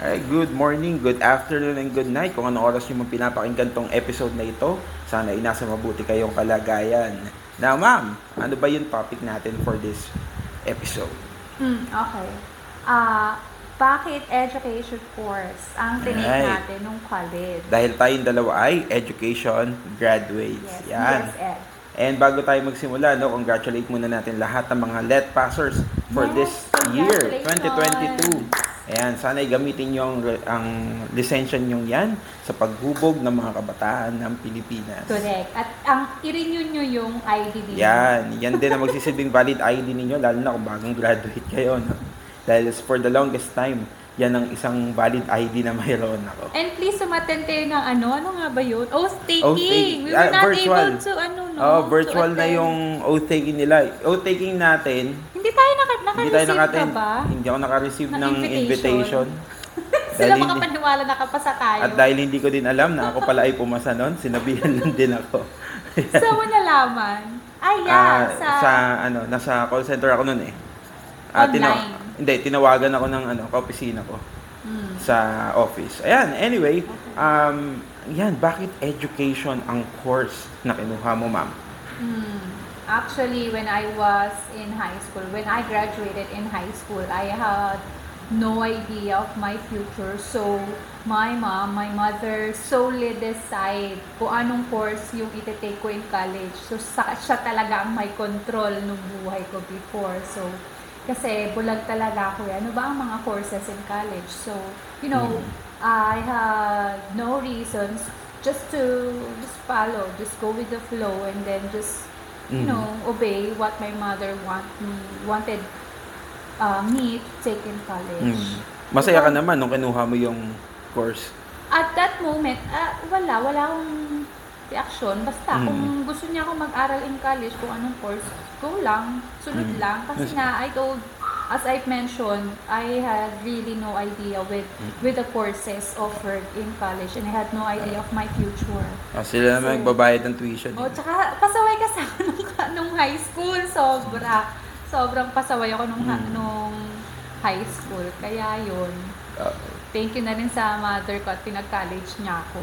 Ay, good morning, good afternoon, and good night. Kung ano oras nyo man pinapakinggan tong episode na ito, sana ay nasa mabuti kayong kalagayan. Now, ma'am, ano ba yung topic natin for this episode? Hmm, okay. Ah, bakit education course ang tinake Right. natin nung college? Dahil tayong dalawa ay education graduates. Yes, Yan. yes, Ed. And bago tayo magsimula, no, congratulate muna natin lahat ng mga LET passers for Yes, this year, congratulations. 2022. Ayan, sana ay gamitin nyo ang, ang lisensya nyo yan sa paghubog ng mga kabataan ng Pilipinas. Correct. At ang i-renew nyo yung ID din. Yan, yan din ang magsisilbing valid ID ninyo, lalo na kung bagong graduate kayo. No? Dahil for the longest time, yan ang isang valid ID na mayroon ako. And please umattend kayo ng ano, ano nga ba yun? Oath taking. Oath taking. We were Ah, not virtual. able to, ano, no? Oh, virtual na yung oath taking nila. Oath taking natin, Hindi tayo naka, hindi ako naka-receive Ng ng invitation. invitation. Sila Dahil makapaniwala nakapasa tayo. At dahil hindi ko din alam na ako pala ay pumasa noon, sinabihan lang din ako. Saan mo nalaman? Ay, yeah. Ah, sa, sa ano, nasa call center ako noon eh. Ah, Online. hindi, tinawagan ako ng ano, kaopisina ko Hmm. sa office. Ayan, anyway, um, yan, bakit education ang course na kinuha mo, ma'am? Hmm. Actually, when I was in high school, when I graduated in high school, I had no idea of my future. So, my mom, my mother solely decide kung anong course yung iti-take ko in college. So, sa, siya talaga ang may control ng buhay ko before. So, kasi bulag talaga ako. eh. Ano ba ang mga courses in college? So, you know, Mhm. I had no reasons just to just follow, just go with the flow and then just you know, obey what my mother want me, wanted uh, me to take in college. Mm. Masaya ka naman nung kinuha mo yung course. At that moment, ah, wala, wala akong reaction. Basta Mm. kung gusto niya ako mag-aral in college, kung anong course, go lang, sunod Mm. lang. Kasi Yes. nga, I told, as I've mentioned, I had really no idea with Mm. with the courses offered in college and I had no idea of my future. Ah, sila So- nagbabayad ng tuition. Oh, eh. tsaka pasaway kasi ako nung, nung high school. Sobra. Sobrang pasaway ako nung, Mm. nung high school. Kaya yun. Ah, Thank you na rin sa mother ko at pinag-college niya ako.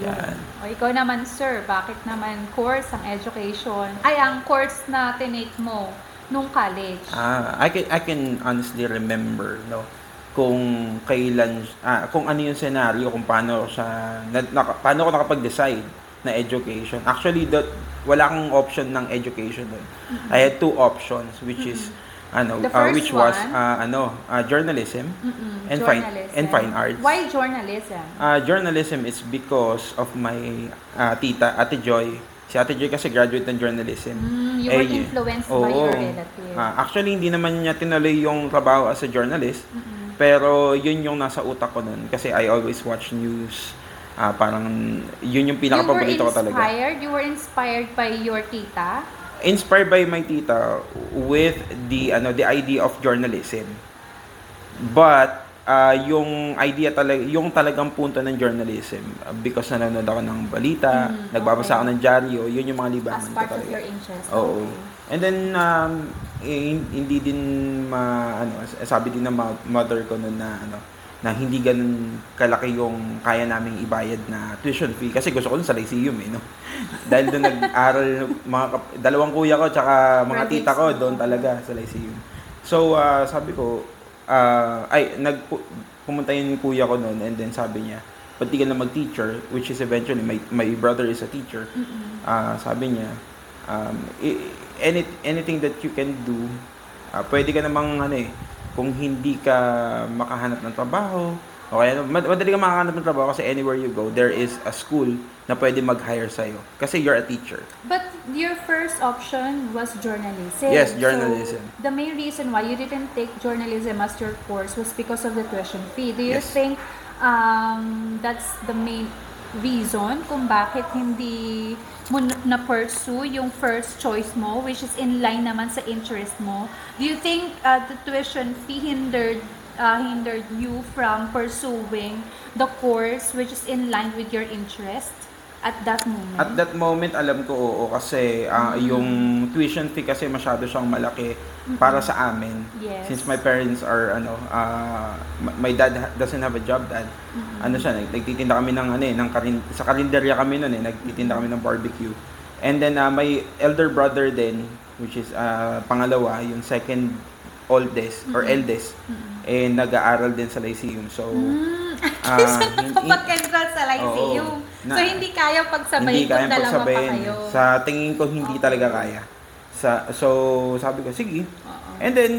Yun. Yan. O ikaw naman, sir, bakit naman course ang education? Ay, ang course na tinake mo nung college. Ah, I can I can honestly remember no kung kailan ah, kung ano yung scenario kung paano siya na, naka- paano ko nakapag-decide na education. Actually, that wala akong option ng education doon. I had two options which is ano The first which was one? ah, ano ah, journalism Mm-mm, and fine- journalism. and fine arts. Why journalism? Ah, journalism is because of my ah, tita, Ate Joy. Si Ate Joy kasi graduate ng journalism. Mm, you Eh, were influenced by oo. your relative. Ah, actually, hindi naman niya tinuloy yung trabaho as a journalist. Mm-mm. Pero yun yung nasa utak ko nun. Kasi I always watch news. Ah, parang yun yung pinaka-paborito ko you were talaga. inspired? You were inspired by your tita? Inspired by my tita with the ano the idea of journalism. But ah, yung idea talaga yung talagang punto ng journalism ah, because nanonood ako ng balita, Mm, nagbabasa okay. ako ng dyaryo, yun yung mga As libangan ko part of talaga. your interest? Oo. Okay. And then, um, eh, hindi din ma, ano, sabi din ng mother ko noon na, ano, na hindi ganun kalaki yung kaya naming ibayad na tuition fee. Kasi gusto ko sa Lyceum eh, no? Dahil doon nag-aral, mga, dalawang kuya ko, tsaka mga tita ko, doon talaga sa Lyceum. So, ah, sabi ko, ah, ay, nag, pumunta yung kuya ko noon, and then sabi niya, pati ka na mag-teacher, which is eventually, my, my brother is a teacher. Mm-mm. Ah, sabi niya, um, any, anything that you can do, ah, pwede ka namang ano eh, kung hindi ka makahanap ng trabaho, o kaya mad- madali ka makahanap ng trabaho kasi anywhere you go, there is a school na pwede mag-hire sa'yo. Kasi you're a teacher. But your first option was journalism. Yes, journalism. So, the main reason why you didn't take journalism as your course was because of the tuition fee. Do you Yes. think um, that's the main reason kung bakit hindi mo na- na-pursue yung first choice mo, which is in line naman sa interest mo? Do you think uh, the tuition fee hindered uh, hindered you from pursuing the course which is in line with your interest at that moment? At that moment, alam ko oo kasi ah, yung tuition fee kasi masyado siyang malaki para sa amin. Yes. Since my parents are ano, uh, my dad doesn't have a job dad. Ano siya, nag- nagtitinda kami ng ano eh, ng karin, sa karinderya kami noon eh, nagtitinda kami ng barbecue. And then uh, my elder brother din, which is uh, pangalawa, yung second oldest or eldest, eh nag-aaral din sa Lyceum. So, Mm. Ah, hindi- sa Lyceum. Oo. Na- so, hindi kaya pagsabayin hindi kung kaya dalawa pa pagsabayin. kayo. Sa tingin ko, hindi Okay. talaga kaya. Sa, so, sabi ko, sige. Oo. And then,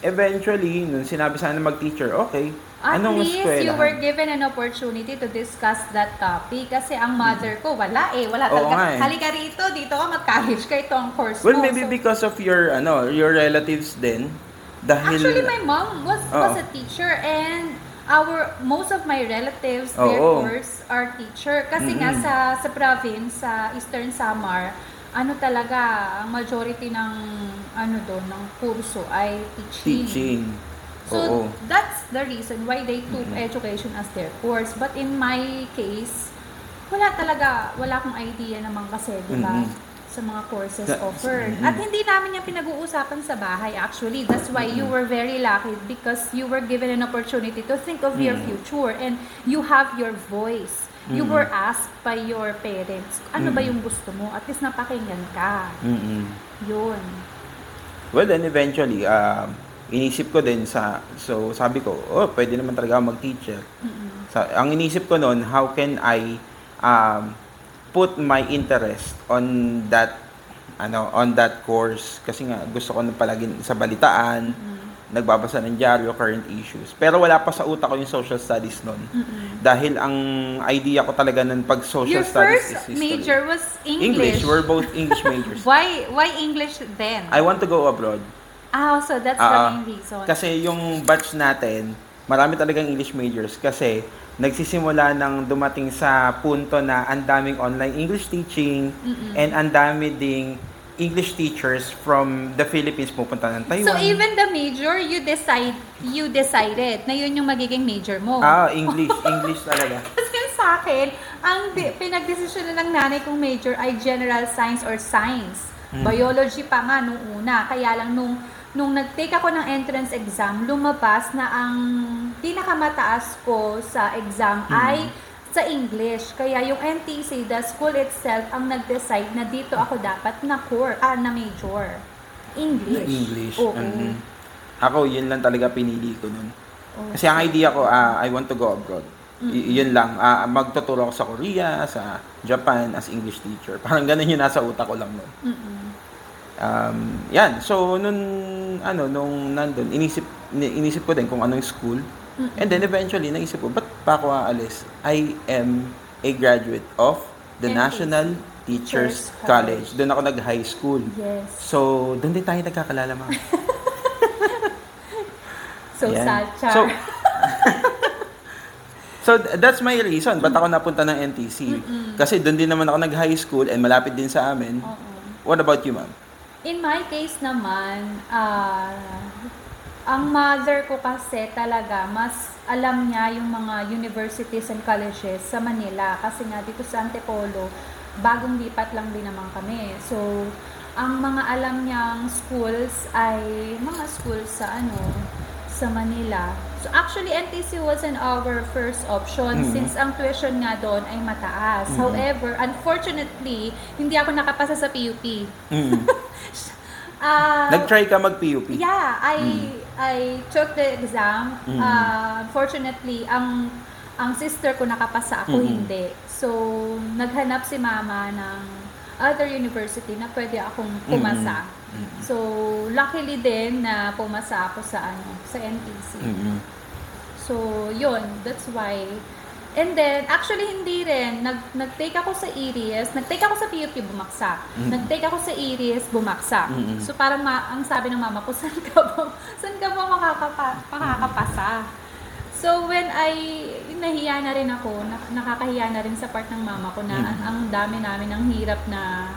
eventually, nung sinabi sana mag-teacher, okay, At anong least you were given an opportunity to discuss that topic kasi ang mother ko wala eh wala Oo talaga nga eh. halika rito dito ka mag-college ka ito ang course Well, mo maybe So, because of your, ano, your relatives din. Dahil, actually my mom was was Oo. a teacher and our most of my relatives their Oo. course are teacher kasi nga Mm-mm. sa sa province sa Eastern Samar ano talaga ang majority ng ano doon ng kurso ay teaching. teaching. So Oo. that's the reason why they took Mhm. education as their course. But in my case, wala talaga, wala akong idea naman kasi, di ba? Mhm. Sa mga courses That- offered. Mhm. At hindi namin yung pinag-uusapan sa bahay actually. That's why you were very lucky because you were given an opportunity to think of your Mhm. future and you have your voice. You Mhm. were asked by your parents, ano ba Mhm. yung gusto mo? At least napakinggan ka. Mm-mm. Yun. Well, then eventually, um, inisip ko din sa, so sabi ko, oh, pwede naman talaga mag-teacher. Mm-mm. Sa, ang inisip ko noon, how can I um, put my interest on that ano on that course kasi nga gusto ko na palagi sa balitaan Mm-mm. nagbabasa ng dyaryo current issues pero wala pa sa utak ko yung social studies noon Mm-mm. dahil ang idea ko talaga nun pag social Your studies first is history. major was English English. we're both English majors Why why English then? I want to go abroad Ah, so that's the Ah, main reason. Kasi yung batch natin, marami talagang English majors kasi nagsisimula nang dumating sa punto na ang daming online English teaching Mm-mm. and ang dami ding English teachers from the Philippines pupunta ng Taiwan. so even the major, you decide you decided na yun yung magiging major mo. Ah, English. English talaga. Kasi sa akin, ang di- pinagdesisyon ng nanay kong major ay general science or science. Hmm. Biology pa nga nung una. Kaya lang nung nung nag-take ako ng entrance exam, lumabas na ang pinakamataas ko sa exam Hmm. ay sa English. Kaya yung NTC, the school itself, ang nag-decide na dito ako dapat na core, ah, na major. English. English. Oo. Mhm. Ako, yun lang talaga pinili ko nun. Oo. Kasi ang idea ko, ah, I want to go abroad. Y- yun lang. Ah, magtuturo ako sa Korea, sa Japan as English teacher. Parang ganun yung nasa utak ko lang nun. Mm-mm. Um, yan. So, nung, ano, nung nandun, inisip, ni- inisip ko din kung anong school. Mm-mm. And then eventually, naisip ko, ba't pa ako aalis? I am a graduate of the NTC. National Teachers College. College. Doon ako nag-high school. Yes. So, doon din tayo nagkakalala, ma'am. So Yan. sad, Char. So, so, th- that's my reason. Ba't ako napunta ng NTC? Mm-mm. Kasi doon din naman ako nag-high school and malapit din sa amin. Oo. What about you, ma'am? In my case naman, ah, ang mother ko kasi talaga, mas alam niya yung mga universities and colleges sa Manila. Kasi nga dito sa Antipolo, bagong lipat lang din naman kami. So, ang mga alam niyang schools ay mga schools sa ano, sa Manila. So actually NTC wasn't our first option Mhm. since ang tuition nga doon ay mataas. Mhm. However, unfortunately, hindi ako nakapasa sa PUP. Mm. Ah, Nag-try ka mag-PUP? Yeah, I Mm. I took the exam. Mm. Ah, unfortunately, ang ang sister ko nakapasa ako Mm. hindi. So, naghanap si mama ng other university na pwede akong pumasa. Mm. So, luckily din na pumasa ako sa ano, sa NTC. Mm-mm. So, yun, that's why. And then, actually hindi rin. Nag, nag-take ako sa Iris, nag-take ako sa PUP, bumaksak. Mhm. Nag-take ako sa Iris, bumaksak. Mhm. So, parang ma- ang sabi ng mama ko, saan ka ba, saan ka ba makakapa, makakapasa? So, when I, nahiya na rin ako, na- nakakahiya na rin sa part ng mama ko na Mhm. ang, ang dami namin ng hirap na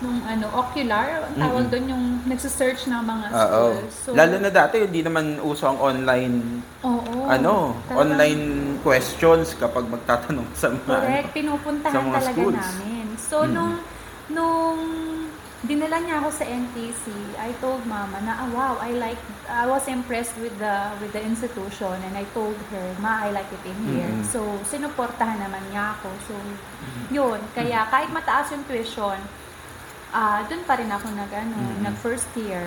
nung ano, ocular, ang tawag doon yung nagsisearch ng mga Oo. schools. So, Lalo na dati, hindi naman uso ang online, oo, ano, talagang- online questions kapag magtatanong sa mga... Correct, pinupuntahan sa mga talaga schools. namin. So, Mm. nung, nung dinala niya ako sa NTC. I told mama na, ah, wow, I like, I was impressed with the with the institution and I told her, ma, I like it in here. Mhm. So, sinuportahan naman niya ako. So, yun. Kaya kahit mataas yung tuition, ah doon pa rin ako nag, ano, nag first year.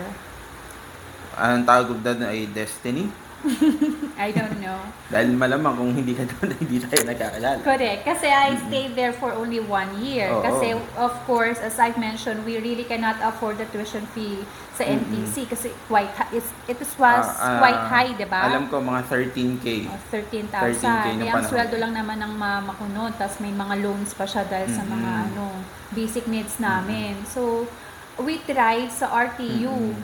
Ang tawag doon ay destiny. I don't know. Dahil malamang kung hindi ka doon, hindi tayo nagkakilala. Correct. Kasi I stayed there for only one year. Oo. Kasi, of course, as I've mentioned, we really cannot afford the tuition fee sa NTC kasi quite hi- it's, it was Ah, ah, quite high, di ba? Alam ko mga 13K. Oh, 13K 13,000. nung Eh, ang panahon. sweldo lang naman ng mama ko noon. Tapos may mga loans pa siya dahil sa mga ano, basic needs namin. So, we tried sa RTU Mm-mm.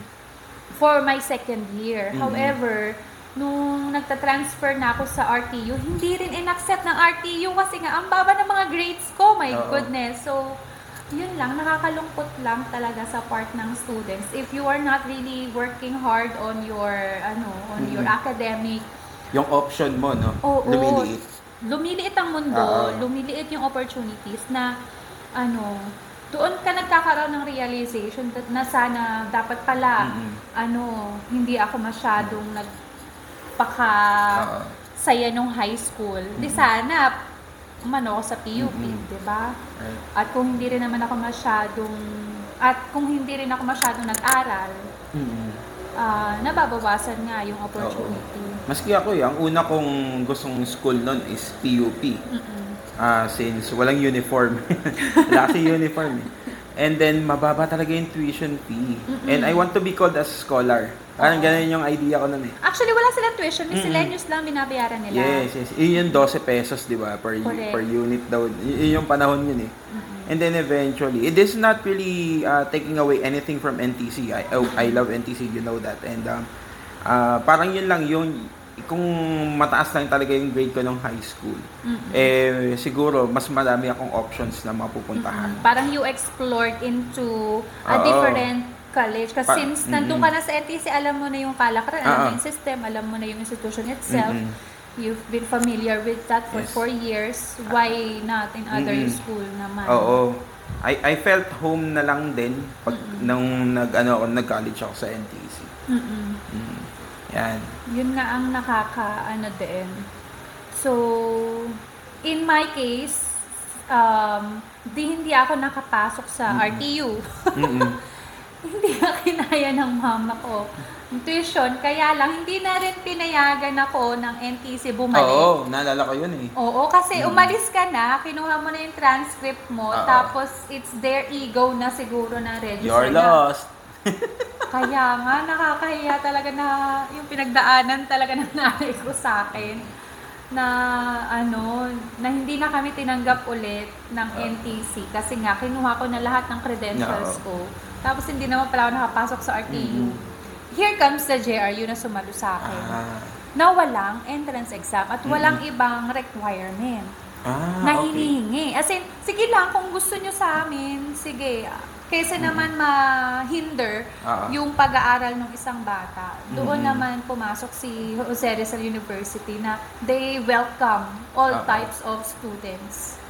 for my second year. Mm-mm. However, nung nagta-transfer na ako sa RTU, hindi rin in-accept ng RTU kasi nga ang baba ng mga grades ko. My Oo. goodness. So, yun lang, nakakalungkot lang talaga sa part ng students. If you are not really working hard on your, ano, on your academic Yung option mo, no? Oo. Lumiliit. lumiliit ang mundo, Oo. lumiliit yung opportunities na ano, doon ka nagkakaroon ng realization that na sana dapat pala Mm-mm. ano, hindi ako masyadong nagpaka Oo. saya nung high school. Di sana umano ako sa PUP, Mm-mm. 'di ba? Right. At kung hindi rin naman ako masyadong at kung hindi rin ako masyadong nag-aral, Mm-mm. ah, nababawasan nga yung opportunity. Maski ako eh, ang una kong gustong school nun is PUP. Mm-mm. Ah, since walang uniform. Wala kasi uniform eh. And then, mababa talaga yung tuition fee. And I want to be called as scholar. Parang ganun yung idea ko nun eh. Actually, wala silang tuition. Mm-mm. Miscellaneous lang binabayaran nila. Yes, yes. Yun yung 12 pesos, di ba? Per, Correct. per unit daw. Y- Yun yung panahon yun eh. And then eventually, it is not really uh, taking away anything from NTC. I, oh, I love NTC, you know that. And um, uh, parang yun lang yung kung mataas lang talaga yung grade ko nung high school, Mm-mm. eh siguro mas marami akong options na mapupuntahan. Mm, Parang you explored into a Oo. different college. Kasi Pa- since nandun Mm-mm. ka na sa NTC, alam mo na yung kalakaran, alam mo yung system, alam mo na yung institution itself. Mm-mm. You've been familiar with that for Yes. four years. Why not in other Mm-mm. school naman? Oo. I I felt home na lang din pag Mm-mm. nung nag ano ako nag-college ako sa NTC. Mm-mm. Mm. Yan. Yun nga ang nakaka ano din. So, in my case, um, di hindi ako nakapasok sa Mm-mm. RTU. Mm-mm. hindi na kinaya ng mama ko tuition. Kaya lang, hindi na rin pinayagan ako ng NTC bumalik. Oo, naalala ko yun eh. Oo, kasi Mm. umalis ka na, kinuha mo na yung transcript mo, Oo. tapos it's their ego na siguro na register You're na. lost. Kaya nga, nakakahiya talaga na yung pinagdaanan talaga ng nanay ko sa akin na ano, na hindi na kami tinanggap ulit ng Ah. NTC kasi nga kinuha ko na lahat ng credentials Oo. ko. Tapos hindi naman pala ako nakapasok sa RTU. Mhm. Here comes the JRU na sumalo sa akin. Ah, Na walang entrance exam at walang Mhm. ibang requirement ah na okay. hinihingi. As in, sige lang, kung gusto nyo sa amin, sige. Kaysa naman ma-hinder Ah. yung pag-aaral ng isang bata. Doon Mhm. naman pumasok si Jose Rizal University na they welcome all Ah. types of students.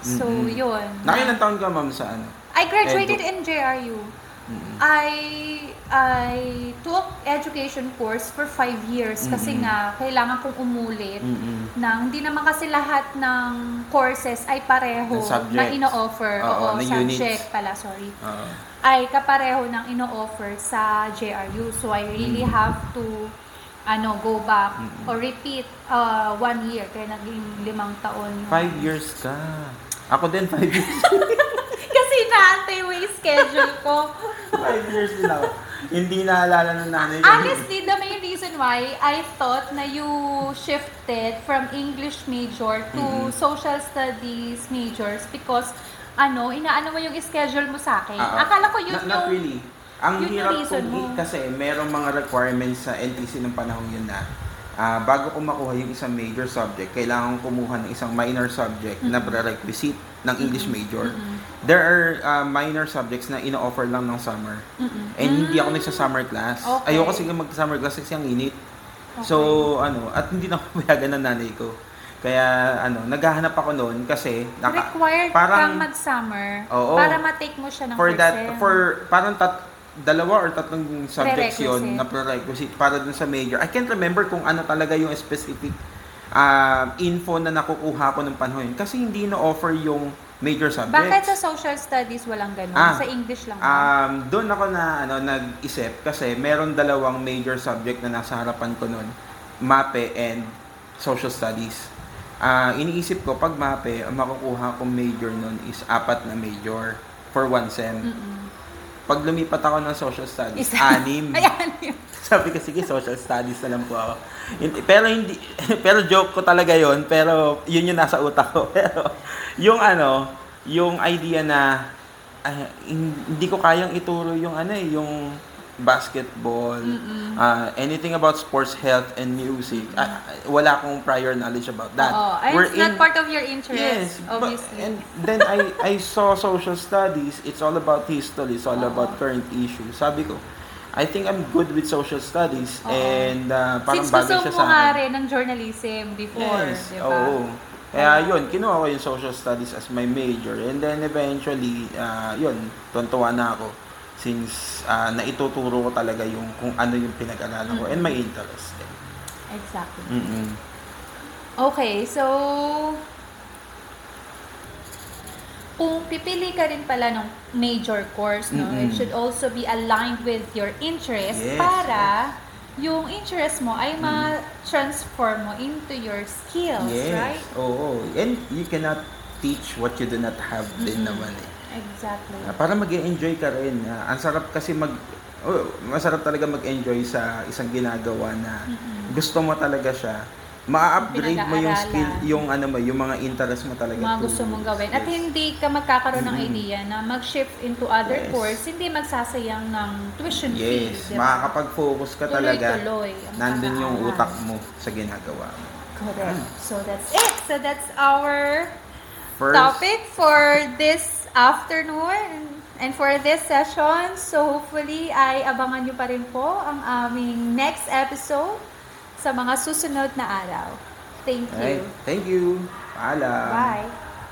So, Mhm. yun. Nakailan taon ka ma'am sa ano? I graduated in JRU. Mm-mm. I I took education course for five years kasi Mhm. nga kailangan kong umulit Mm-mm. na hindi naman kasi lahat ng courses ay pareho Ng na ino-offer. Oo, Oo, subject units. pala, sorry. Oo. Ay kapareho ng ino-offer sa JRU. So I really Mhm. have to ano go back Mhm. or repeat uh, one year kaya naging limang taon. yung- Five years ka. Ako din, five years. kasi naantay mo yung schedule ko. Five years din ako. Hindi naalala ng nanay ko. Honestly, the main reason why I thought na you shifted from English major to Mhm. social studies majors because ano, inaano mo yung schedule mo sa akin. Ah, ah. Akala ko yun Not- yung... Not really. Ang yun yung hirap reason kong mo. i- kasi merong mga requirements sa NTC ng panahon yun na ah, bago ko makuha yung isang major subject, kailangan kong kumuha ng isang minor subject na prerequisite ng English major. Mm-mm. There are ah, minor subjects na ino-offer lang ng summer. Mm-mm. And hindi ako Mm. nagsa-summer class. Okay. Ayoko sige mag-summer class kasi ang init. Okay. So, ano, at hindi na ako payagan ng nanay ko. Kaya ano, naghahanap ako noon kasi naka, Required parang- kang mag-summer Oo. para ma-take mo siya ng for that for parang tat, dalawa or tatlong subjects yun na prerequisite para dun sa major. I can't remember kung ano talaga yung specific um, info na nakukuha ko ng panahon yun. kasi hindi na-offer yung major subjects. Bakit sa social studies walang ganun? Ah, sa English lang ba? Um, doon ako na ano nag-isip kasi meron dalawang major subject na nasa harapan ko noon, MAPE and Social Studies. Ah, iniisip ko pag MAPE, ang makukuha kong major noon is apat na major for one sem. Mm-mm. Pag lumipat ako ng Social Studies, Isa. anim. Ayan yun. Sabi ko, sige, Social Studies na lang po ako. Pero hindi, pero joke ko talaga yon pero yun yung nasa utak ko. Pero yung ano, yung idea na ah, hindi ko kayang ituro yung ano eh, yung basketball, Mm-mm. ah, anything about sports, health, and music. Ah, wala akong prior knowledge about that. Oo. Ay, We're it's not in- part of your interest, Yes, but, obviously. and then I I saw social studies. It's all about history. It's all Oo. about current issues. Sabi ko, I think I'm good with social studies Oo. and uh, parang Since bagay gusto siya mo sa nga akin. rin ng journalism before, Yes, di ba? oo. Kaya yun, kinuha ko yung social studies as my major. And then eventually, uh, yun, tuntuan na ako. Since uh, naituturo ko talaga yung kung ano yung pinag-aralan ko and my interest. Exactly. Mm-mm. Okay, so kung pipili ka rin pala ng major course, no, it Mm-mm. should also be aligned with your interest Yes. para yung interest mo ay ma-transform mo into your skills, Yes. right? Oo. And you cannot teach what you do not have din Mhm. naman eh. Exactly. Ah, para mag enjoy ka rin. Ah, ang sarap kasi mag oh, masarap talaga mag-enjoy sa isang ginagawa na Mm-mm. gusto mo talaga siya. Ma-upgrade mo yung skill, yung ano mo, yung mga interest mo talaga. mga to- gusto mong gawin. At yes. hindi ka magkakaroon ng idea na mag-shift into other Yes. course, hindi magsasayang ng tuition fee. Yes, di ba? makakapag-focus ka talaga. Tuloy-tuloy ang Nandun yung utak mo sa ginagawa mo. Correct. So that's it. So that's our First, topic for this afternoon and for this session. So hopefully ay abangan nyo pa rin po ang aming next episode sa mga susunod na araw. Thank Alright, you. thank you. Paalam. Bye.